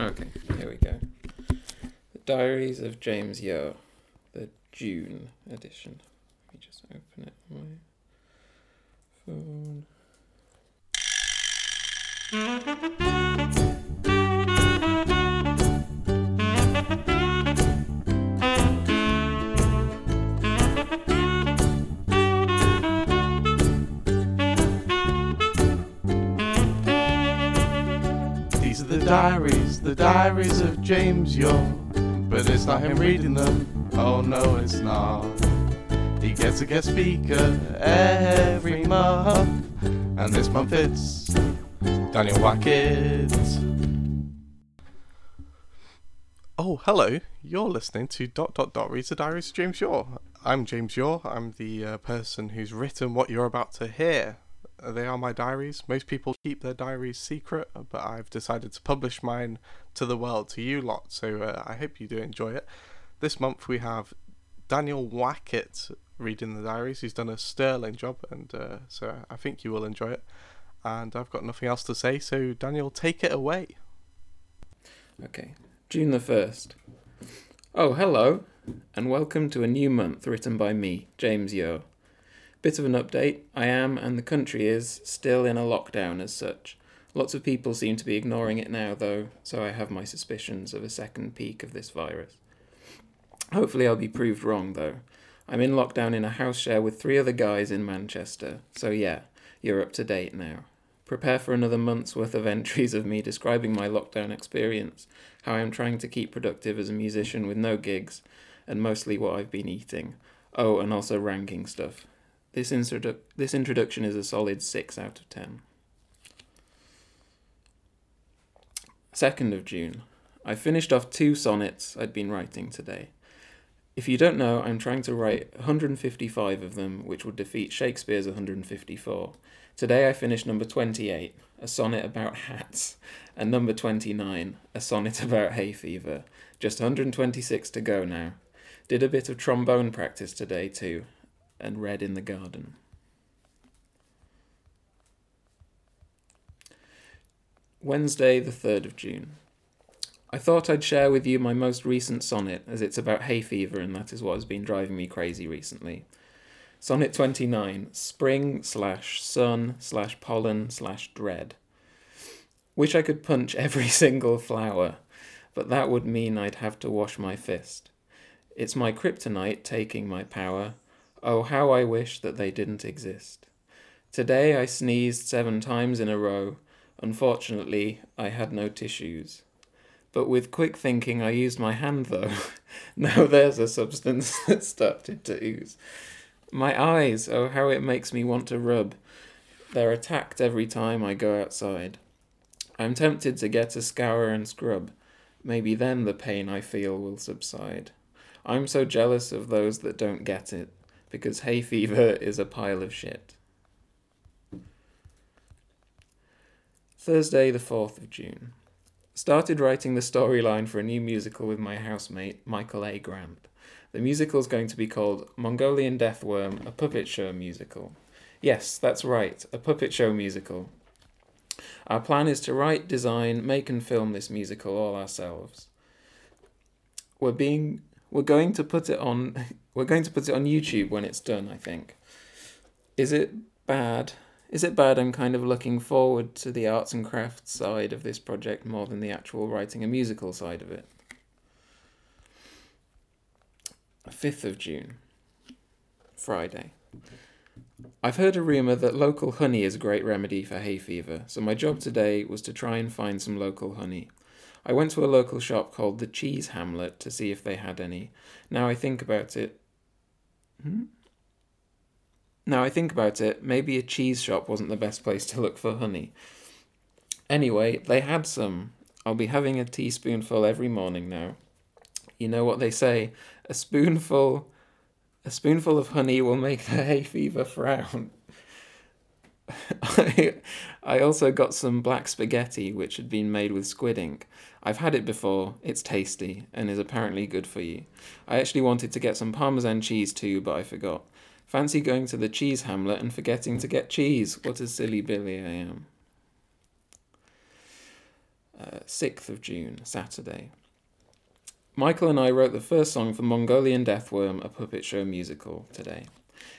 Okay, here we go. The Diaries of James Yo, the June edition. Let me just open it on my phone. The diaries, the diaries of James Yo. But it's not him reading them. Oh no, it's not. He gets a guest speaker every month. And this month it's Daniel Wackett. Oh, hello. You're listening to Dot Dot Dot Reads the Diaries of James Yaw. I'm James Yaw. I'm the uh, person who's written what you're about to hear. They are my diaries. Most people keep their diaries secret, but I've decided to publish mine to the world, to you lot. So uh, I hope you do enjoy it. This month we have Daniel Wackett reading the diaries. He's done a sterling job, and uh, so I think you will enjoy it. And I've got nothing else to say, so Daniel, take it away. Okay, June the 1st. Oh, hello, and welcome to a new month written by me, James Yo. Bit of an update I am, and the country is, still in a lockdown as such. Lots of people seem to be ignoring it now, though, so I have my suspicions of a second peak of this virus. Hopefully, I'll be proved wrong, though. I'm in lockdown in a house share with three other guys in Manchester, so yeah, you're up to date now. Prepare for another month's worth of entries of me describing my lockdown experience, how I am trying to keep productive as a musician with no gigs, and mostly what I've been eating. Oh, and also ranking stuff. This, introdu- this introduction is a solid 6 out of 10. 2nd of June. I finished off two sonnets I'd been writing today. If you don't know, I'm trying to write 155 of them, which would defeat Shakespeare's 154. Today I finished number 28, a sonnet about hats, and number 29, a sonnet about hay fever. Just 126 to go now. Did a bit of trombone practice today too, and read in the garden. Wednesday, the 3rd of June. I thought I'd share with you my most recent sonnet, as it's about hay fever, and that is what has been driving me crazy recently. Sonnet 29 Spring slash sun slash pollen slash dread. Wish I could punch every single flower, but that would mean I'd have to wash my fist. It's my kryptonite taking my power. Oh, how I wish that they didn't exist. Today I sneezed seven times in a row. Unfortunately, I had no tissues. But with quick thinking, I used my hand though. now there's a substance that started to ooze. My eyes, oh, how it makes me want to rub. They're attacked every time I go outside. I'm tempted to get a scour and scrub. Maybe then the pain I feel will subside. I'm so jealous of those that don't get it, because hay fever is a pile of shit. Thursday, the 4th of June. Started writing the storyline for a new musical with my housemate, Michael A. Grant. The musical is going to be called Mongolian Deathworm, a puppet show musical. Yes, that's right, a puppet show musical. Our plan is to write, design, make, and film this musical all ourselves. We're being we're going to put it on we're going to put it on YouTube when it's done, I think. Is it bad? Is it bad I'm kind of looking forward to the arts and crafts side of this project more than the actual writing a musical side of it? 5th of June, Friday. I've heard a rumour that local honey is a great remedy for hay fever, so my job today was to try and find some local honey. I went to a local shop called the Cheese Hamlet to see if they had any. Now I think about it. Hmm? Now I think about it, maybe a cheese shop wasn't the best place to look for honey. Anyway, they had some. I'll be having a teaspoonful every morning now. You know what they say, a spoonful a spoonful of honey will make the hay fever frown. I, I also got some black spaghetti which had been made with squid ink. I've had it before, it's tasty, and is apparently good for you. I actually wanted to get some parmesan cheese too, but I forgot. Fancy going to the cheese hamlet and forgetting to get cheese. What a silly Billy I am. uh, 6th of June, Saturday. Michael and I wrote the first song for Mongolian Deathworm, a puppet show musical, today.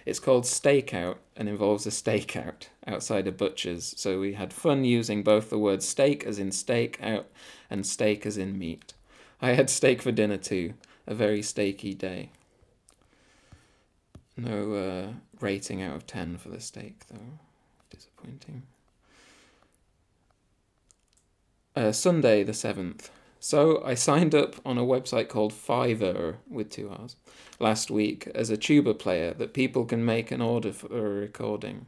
It's called Stakeout and involves a stakeout outside a butcher's, so we had fun using both the word steak as in steak out and steak as in meat. I had steak for dinner too, a very steaky day. No uh, rating out of 10 for the steak, though. Disappointing. Uh, Sunday the 7th. So I signed up on a website called Fiverr with two R's last week as a tuba player that people can make an order for a recording.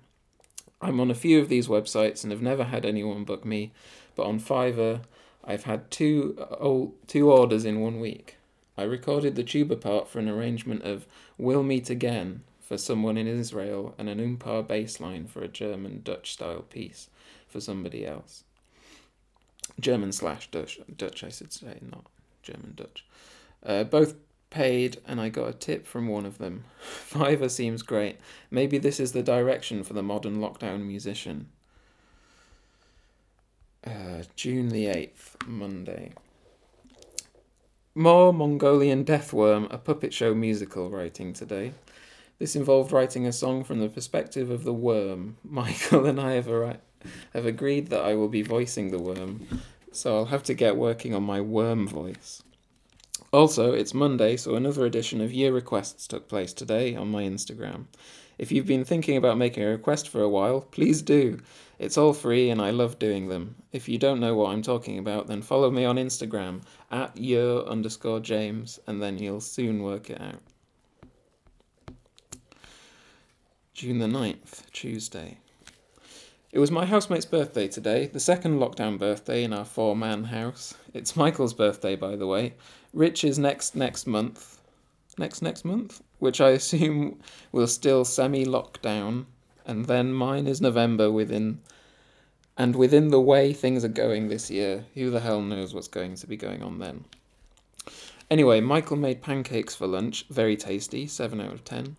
I'm on a few of these websites and have never had anyone book me, but on Fiverr I've had two uh, oh, two orders in one week. I recorded the tuba part for an arrangement of We'll Meet Again for someone in Israel and an oompah bass line for a German Dutch style piece for somebody else. German slash Dutch, Dutch I should say, not German Dutch. Uh, both paid, and I got a tip from one of them. Fiverr seems great. Maybe this is the direction for the modern lockdown musician. Uh, June the 8th, Monday. More Mongolian Deathworm, a puppet show musical writing today. This involved writing a song from the perspective of the worm. Michael and I have, a, have agreed that I will be voicing the worm, so I'll have to get working on my worm voice. Also, it's Monday, so another edition of Year Requests took place today on my Instagram. If you've been thinking about making a request for a while, please do. It's all free and I love doing them. If you don't know what I'm talking about, then follow me on Instagram at year underscore James and then you'll soon work it out. June the 9th, Tuesday. It was my housemate's birthday today, the second lockdown birthday in our four man house. It's Michael's birthday, by the way. Rich is next next month. Next next month? Which I assume will still semi lockdown. And then mine is November within. And within the way things are going this year, who the hell knows what's going to be going on then? Anyway, Michael made pancakes for lunch, very tasty, 7 out of 10.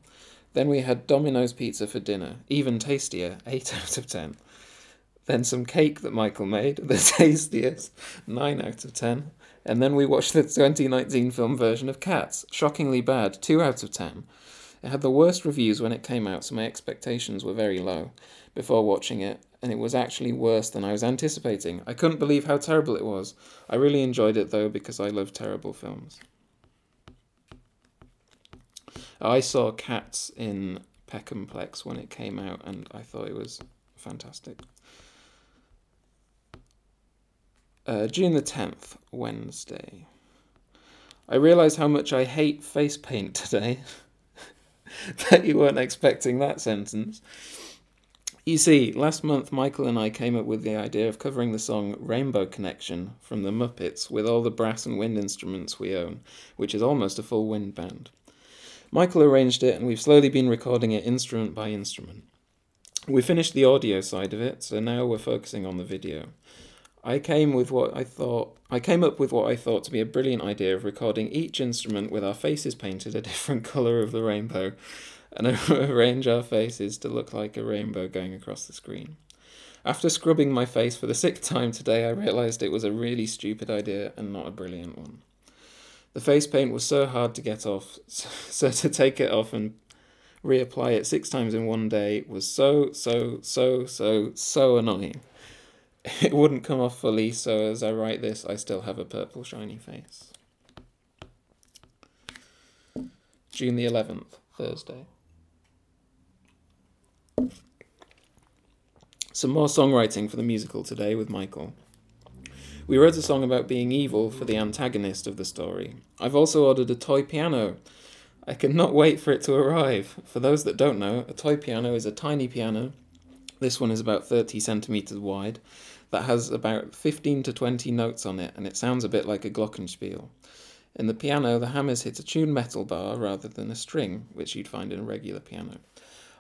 Then we had Domino's pizza for dinner, even tastier, 8 out of 10. Then some cake that Michael made, the tastiest, 9 out of 10. And then we watched the 2019 film version of Cats, shockingly bad, 2 out of 10. It had the worst reviews when it came out, so my expectations were very low before watching it, and it was actually worse than I was anticipating. I couldn't believe how terrible it was. I really enjoyed it though because I love terrible films. I saw Cats in Peckhamplex when it came out, and I thought it was fantastic. Uh, June the 10th, Wednesday. I realised how much I hate face paint today. Bet you weren't expecting that sentence. You see, last month Michael and I came up with the idea of covering the song Rainbow Connection from the Muppets with all the brass and wind instruments we own, which is almost a full wind band. Michael arranged it, and we've slowly been recording it instrument by instrument. We finished the audio side of it, so now we're focusing on the video. I came with what I thought I came up with what I thought to be a brilliant idea of recording each instrument with our faces painted a different colour of the rainbow and arrange our faces to look like a rainbow going across the screen. After scrubbing my face for the sixth time today, I realised it was a really stupid idea and not a brilliant one. The face paint was so hard to get off, so to take it off and reapply it six times in one day was so, so, so, so, so annoying. It wouldn't come off fully, so as I write this, I still have a purple shiny face. June the 11th, Thursday. Some more songwriting for the musical today with Michael. We wrote a song about being evil for the antagonist of the story. I've also ordered a toy piano. I cannot wait for it to arrive. For those that don't know, a toy piano is a tiny piano. This one is about 30 centimeters wide, that has about 15 to 20 notes on it, and it sounds a bit like a glockenspiel. In the piano, the hammers hit a tuned metal bar rather than a string, which you'd find in a regular piano.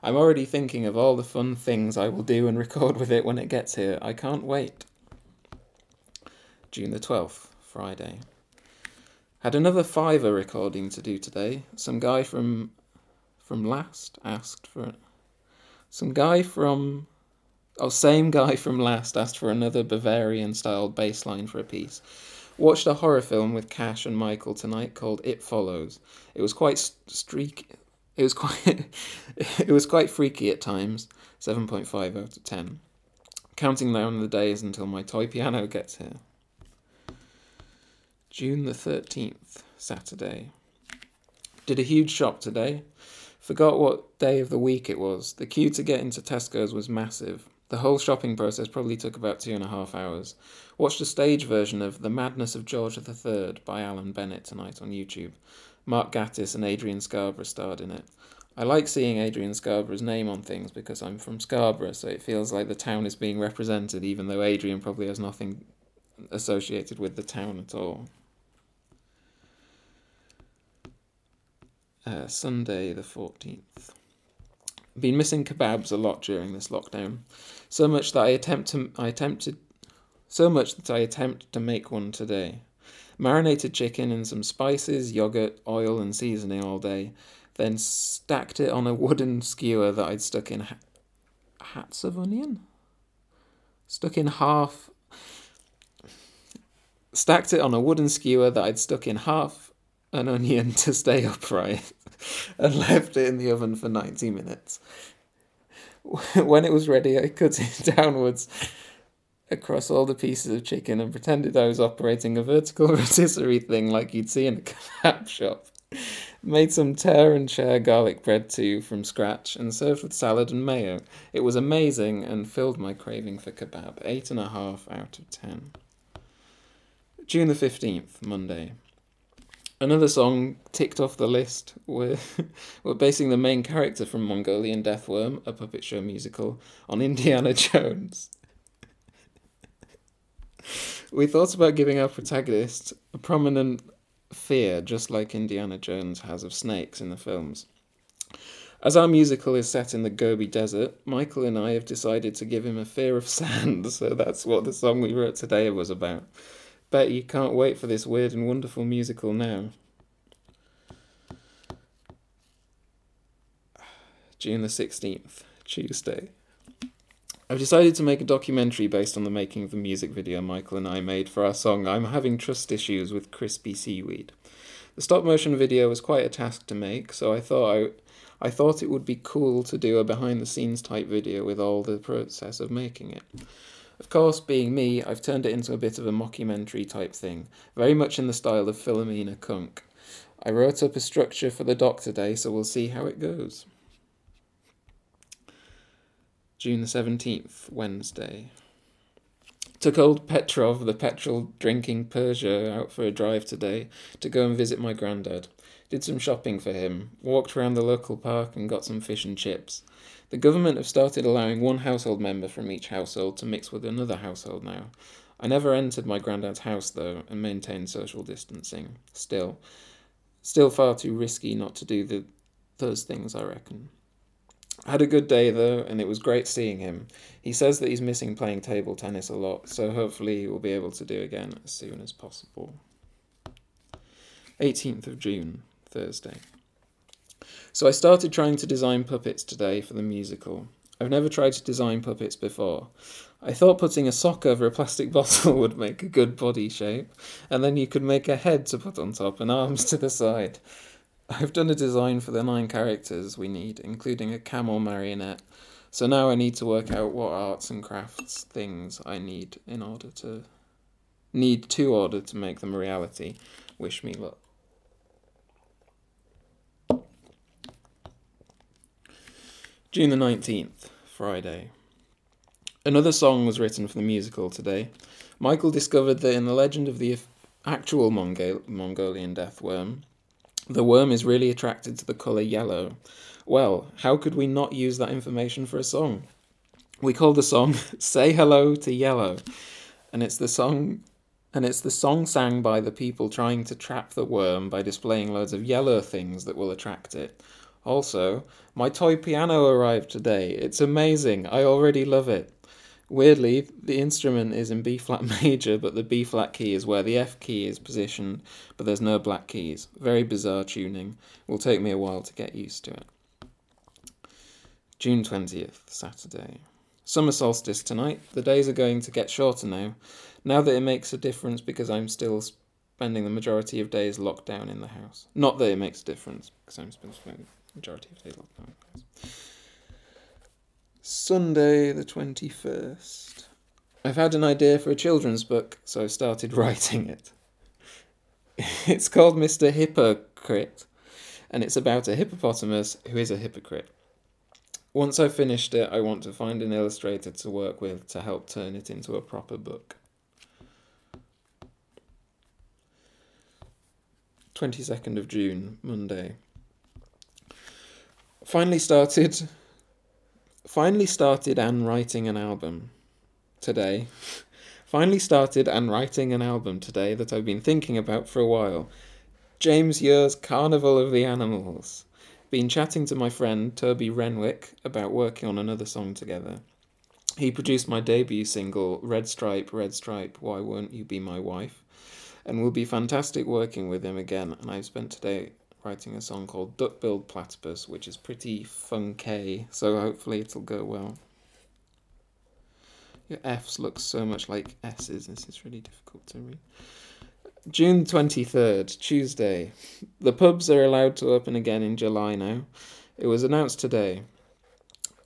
I'm already thinking of all the fun things I will do and record with it when it gets here. I can't wait. June the 12th, Friday. Had another Fiverr recording to do today. Some guy from from last asked for it. Some guy from Oh, same guy from last asked for another Bavarian styled bass line for a piece. Watched a horror film with Cash and Michael tonight called It Follows. It was quite streak. It was quite. it was quite freaky at times. Seven point five out of ten. Counting down the days until my toy piano gets here. June the thirteenth, Saturday. Did a huge shop today. Forgot what day of the week it was. The queue to get into Tesco's was massive. The whole shopping process probably took about two and a half hours. Watched a stage version of The Madness of George III by Alan Bennett tonight on YouTube. Mark Gatiss and Adrian Scarborough starred in it. I like seeing Adrian Scarborough's name on things because I'm from Scarborough, so it feels like the town is being represented, even though Adrian probably has nothing associated with the town at all. Uh, Sunday the 14th. Been missing kebabs a lot during this lockdown. So much that I attempt to I attempted so much that I attempt to make one today. Marinated chicken in some spices, yogurt, oil, and seasoning all day, then stacked it on a wooden skewer that I'd stuck in ha- hats of onion. Stuck in half. Stacked it on a wooden skewer that I'd stuck in half an onion to stay upright, and left it in the oven for 90 minutes. when it was ready, I cut it downwards across all the pieces of chicken and pretended I was operating a vertical rotisserie thing like you'd see in a kebab shop. Made some tear and share garlic bread too from scratch and served with salad and mayo. It was amazing and filled my craving for kebab. Eight and a half out of ten. June the 15th, Monday. Another song ticked off the list. We're, we're basing the main character from Mongolian Deathworm, a puppet show musical, on Indiana Jones. we thought about giving our protagonist a prominent fear, just like Indiana Jones has of snakes in the films. As our musical is set in the Gobi Desert, Michael and I have decided to give him a fear of sand, so that's what the song we wrote today was about. Bet you can't wait for this weird and wonderful musical now. June the 16th, Tuesday. I've decided to make a documentary based on the making of the music video Michael and I made for our song I'm Having Trust Issues with Crispy Seaweed. The stop motion video was quite a task to make, so I thought I, I thought it would be cool to do a behind the scenes type video with all the process of making it. Of course, being me, I've turned it into a bit of a mockumentary type thing, very much in the style of Philomena Cunk. I wrote up a structure for the doc today, so we'll see how it goes. June the 17th, Wednesday. Took old Petrov, the petrol drinking Persia, out for a drive today to go and visit my granddad. Did some shopping for him, walked around the local park and got some fish and chips. The government have started allowing one household member from each household to mix with another household now. I never entered my granddad's house though and maintained social distancing. Still, still far too risky not to do the those things, I reckon. Had a good day though, and it was great seeing him. He says that he's missing playing table tennis a lot, so hopefully he will be able to do again as soon as possible. 18th of June, Thursday. So I started trying to design puppets today for the musical. I've never tried to design puppets before. I thought putting a sock over a plastic bottle would make a good body shape, and then you could make a head to put on top and arms to the side. I've done a design for the nine characters we need, including a camel marionette. So now I need to work out what arts and crafts things I need in order to need to order to make them a reality. Wish me luck. June the 19th, Friday. Another song was written for the musical today. Michael discovered that in the legend of the actual Mongol- Mongolian death worm, the worm is really attracted to the colour yellow. Well, how could we not use that information for a song? We call the song Say Hello to Yellow, and it's the song and it's the song sang by the people trying to trap the worm by displaying loads of yellow things that will attract it. Also, my toy piano arrived today. It's amazing. I already love it. Weirdly, the instrument is in B flat major, but the B flat key is where the F key is positioned, but there's no black keys. Very bizarre tuning. Will take me a while to get used to it. June 20th, Saturday. Summer solstice tonight. The days are going to get shorter now. Now that it makes a difference because I'm still spending the majority of days locked down in the house. Not that it makes a difference because I'm spending the majority of days locked down in the house. Sunday the 21st. I've had an idea for a children's book, so I started writing it. It's called Mr. Hypocrite, and it's about a hippopotamus who is a hypocrite. Once I've finished it, I want to find an illustrator to work with to help turn it into a proper book. 22nd of June, Monday. Finally started finally started and writing an album today. Finally started and writing an album today that I've been thinking about for a while. James Year's Carnival of the Animals. Been chatting to my friend Toby Renwick about working on another song together. He produced my debut single, Red Stripe, Red Stripe, Why Won't You Be My Wife? And will be fantastic working with him again. And I've spent today writing a song called Duck-billed Platypus, which is pretty funky, so hopefully it'll go well. Your F's look so much like S's, this is really difficult to read. June 23rd, Tuesday. The pubs are allowed to open again in July now. It was announced today.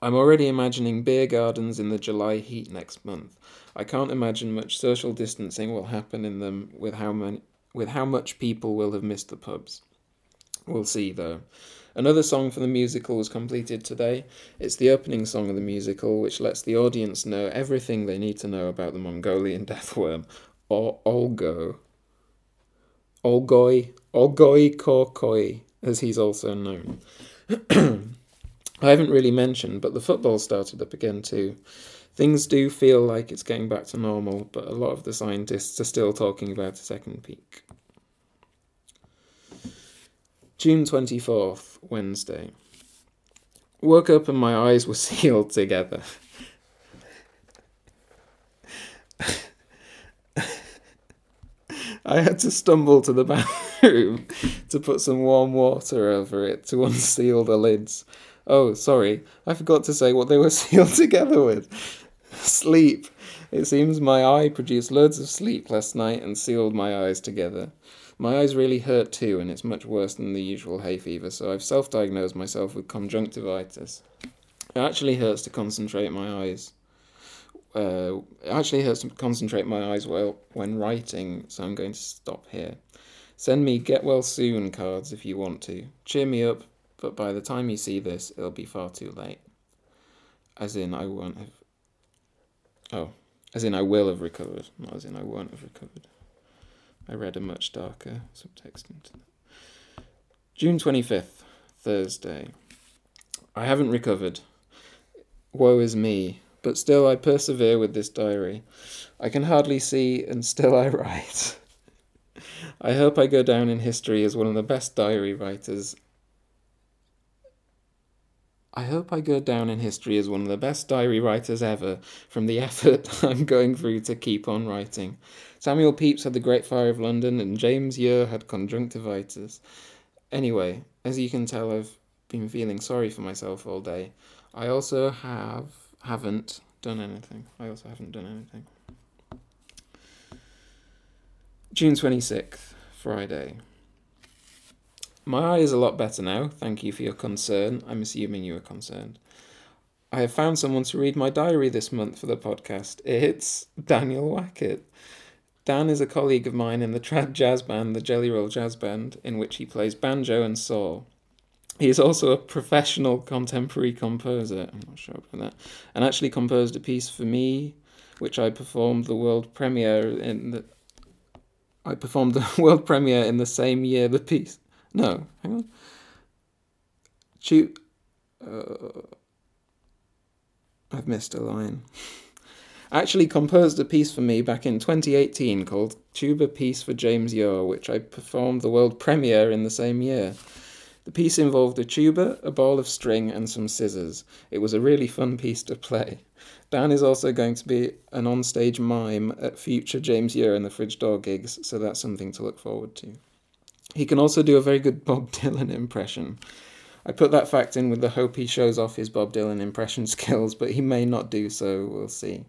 I'm already imagining beer gardens in the July heat next month. I can't imagine much social distancing will happen in them with how many with how much people will have missed the pubs. We'll see though. Another song for the musical was completed today. It's the opening song of the musical, which lets the audience know everything they need to know about the Mongolian deathworm, or Olgo. Olgoi, Olgoi Khorkhoi, as he's also known. I haven't really mentioned, but the football started up again too. Things do feel like it's getting back to normal, but a lot of the scientists are still talking about a second peak. June 24th, Wednesday. Woke up and my eyes were sealed together. I had to stumble to the bathroom to put some warm water over it to unseal the lids. Oh, sorry, I forgot to say what they were sealed together with. Sleep. It seems my eye produced loads of sleep last night and sealed my eyes together. My eyes really hurt too, and it's much worse than the usual hay fever, so I've self diagnosed myself with conjunctivitis. It actually hurts to concentrate my eyes. Uh, it actually hurts to concentrate my eyes well when writing, so I'm going to stop here. Send me get well soon cards if you want to. Cheer me up, but by the time you see this, it'll be far too late. As in, I won't have. Oh, as in, I will have recovered, not as in, I won't have recovered. I read a much darker subtext into that. June 25th, Thursday. I haven't recovered. Woe is me, but still I persevere with this diary. I can hardly see, and still I write. I hope I go down in history as one of the best diary writers. I hope I go down in history as one of the best diary writers ever from the effort I'm going through to keep on writing. Samuel Pepys had the Great Fire of London, and James Year had conjunctivitis. Anyway, as you can tell, I've been feeling sorry for myself all day. I also have haven't done anything. I also haven't done anything. June 26th, Friday. My eye is a lot better now. Thank you for your concern. I'm assuming you were concerned. I have found someone to read my diary this month for the podcast. It's Daniel Wackett. Dan is a colleague of mine in the trad jazz band, the Jelly Roll Jazz Band, in which he plays banjo and saw. He is also a professional contemporary composer. I'm not sure about that. And actually composed a piece for me, which I performed the world premiere in the. I performed the world premiere in the same year the piece. No, hang on. Uh, I've missed a line actually composed a piece for me back in 2018 called Tuba Piece for James Yor, which I performed the world premiere in the same year. The piece involved a tuba, a ball of string, and some scissors. It was a really fun piece to play. Dan is also going to be an onstage mime at future James Yor and the Fridge Door gigs, so that's something to look forward to. He can also do a very good Bob Dylan impression. I put that fact in with the hope he shows off his Bob Dylan impression skills, but he may not do so. We'll see.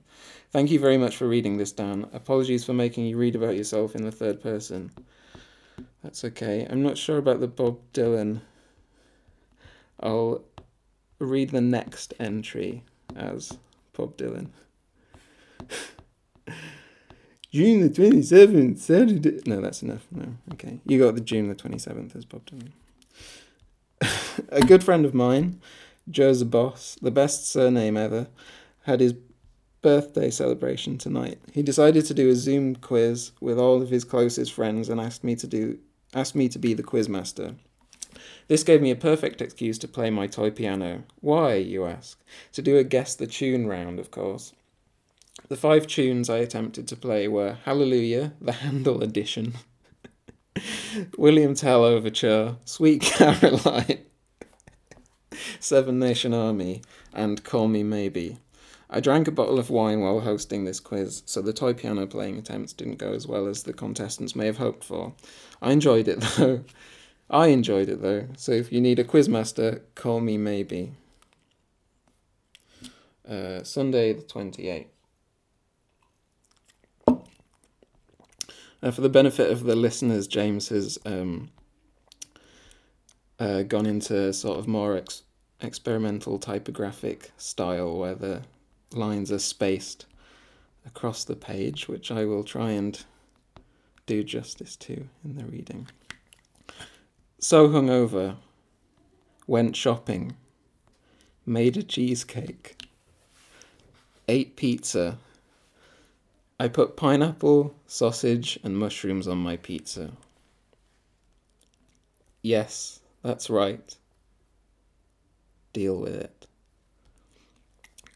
Thank you very much for reading this, Dan. Apologies for making you read about yourself in the third person. That's okay. I'm not sure about the Bob Dylan. I'll read the next entry as Bob Dylan. June the 27th, Saturday. No, that's enough. No, okay. You got the June the 27th as Bob Dylan. A good friend of mine, Joe Boss, the best surname ever, had his birthday celebration tonight. He decided to do a Zoom quiz with all of his closest friends and asked me to do asked me to be the quizmaster. This gave me a perfect excuse to play my toy piano. Why, you ask? To do a guess the tune round, of course. The five tunes I attempted to play were Hallelujah, the Handel edition, William Tell Overture, Sweet Caroline, Seven Nation Army, and Call Me Maybe. I drank a bottle of wine while hosting this quiz, so the toy piano playing attempts didn't go as well as the contestants may have hoped for. I enjoyed it though. I enjoyed it though, so if you need a quizmaster, call me maybe. Uh, Sunday the 28th. Uh, for the benefit of the listeners, James has um, uh, gone into sort of more ex- experimental typographic style where the lines are spaced across the page, which I will try and do justice to in the reading. So hungover, went shopping, made a cheesecake, ate pizza. I put pineapple, sausage, and mushrooms on my pizza. Yes, that's right. Deal with it.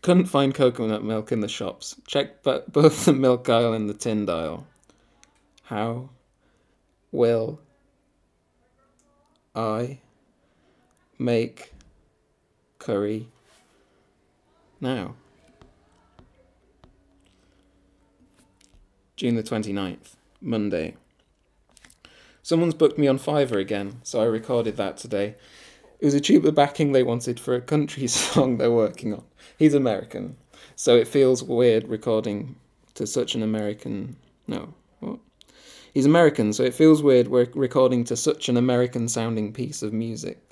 Couldn't find coconut milk in the shops. Checked both the milk aisle and the tin aisle. How will I make curry now? June the 29th, Monday. Someone's booked me on Fiverr again, so I recorded that today. It was a tuba backing they wanted for a country song they're working on. He's American, so it feels weird recording to such an American. No, what? He's American, so it feels weird we're recording to such an American sounding piece of music.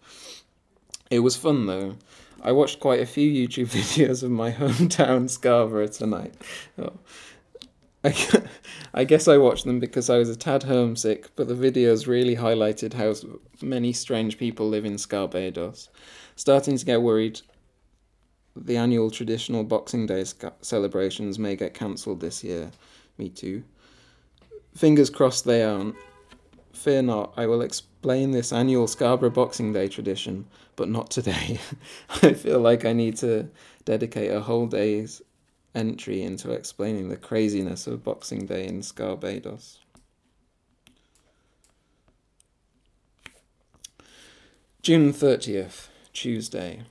It was fun though. I watched quite a few YouTube videos of my hometown Scarborough tonight. Oh. I, guess I watched them because I was a tad homesick, but the videos really highlighted how many strange people live in Scarbados. Starting to get worried the annual traditional Boxing Day celebrations may get cancelled this year. Me too. Fingers crossed they aren't. Fear not, I will explain this annual Scarborough Boxing Day tradition, but not today. I feel like I need to dedicate a whole day's entry into explaining the craziness of Boxing Day in Scarbados. June 30th, Tuesday.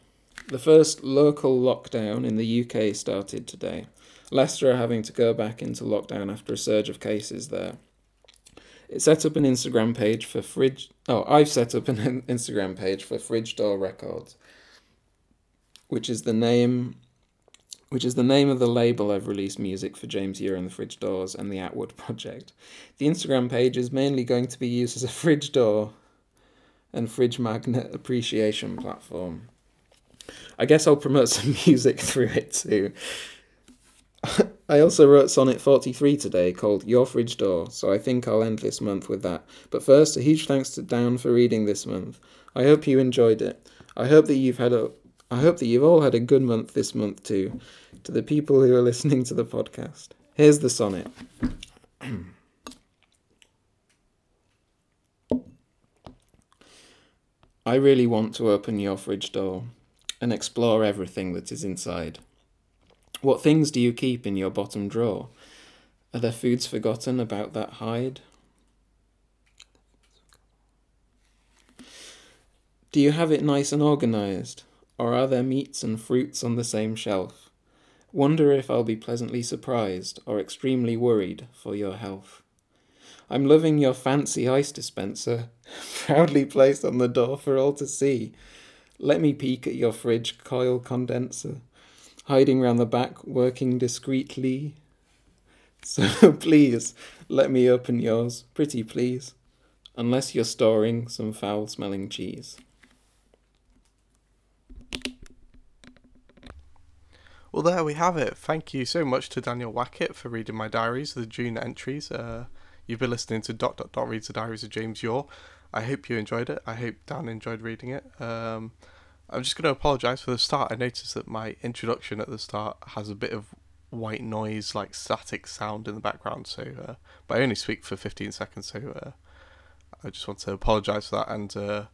The first local lockdown in the UK started today. Leicester are having to go back into lockdown after a surge of cases there. It set up an Instagram page for Fridge. Oh, I've set up an Instagram page for Fridge Door Records, which is the name which is the name of the label I've released music for James Ure and the Fridge Doors and the Atwood Project. The Instagram page is mainly going to be used as a fridge door and fridge magnet appreciation platform. I guess I'll promote some music through it too. I also wrote Sonnet 43 today called Your Fridge Door, so I think I'll end this month with that. But first, a huge thanks to Dan for reading this month. I hope you enjoyed it. I hope that you've had a I hope that you've all had a good month this month too. To the people who are listening to the podcast, here's the sonnet. I really want to open your fridge door and explore everything that is inside. What things do you keep in your bottom drawer? Are there foods forgotten about that hide? Do you have it nice and organized? Or are there meats and fruits on the same shelf? Wonder if I'll be pleasantly surprised or extremely worried for your health. I'm loving your fancy ice dispenser, proudly placed on the door for all to see. Let me peek at your fridge coil condenser, hiding round the back, working discreetly. So please, let me open yours, pretty please, unless you're storing some foul smelling cheese. Well, there we have it. Thank you so much to Daniel Wackett for reading my diaries, the June entries. Uh, you've been listening to Dot Dot Dot Reads the Diaries of James Yor. I hope you enjoyed it. I hope Dan enjoyed reading it. Um, I'm just going to apologise for the start. I noticed that my introduction at the start has a bit of white noise, like static sound in the background. So, uh, but I only speak for 15 seconds, so uh, I just want to apologise for that, and uh,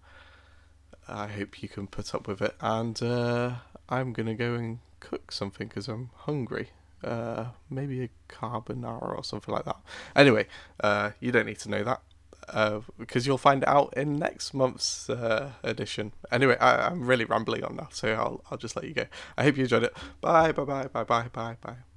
I hope you can put up with it. And uh, I'm going to go and cook something because I'm hungry. Uh, maybe a carbonara or something like that. Anyway, uh, you don't need to know that uh, because you'll find out in next month's uh, edition. Anyway, I, I'm really rambling on now, so I'll I'll just let you go. I hope you enjoyed it. Bye bye bye bye bye bye bye.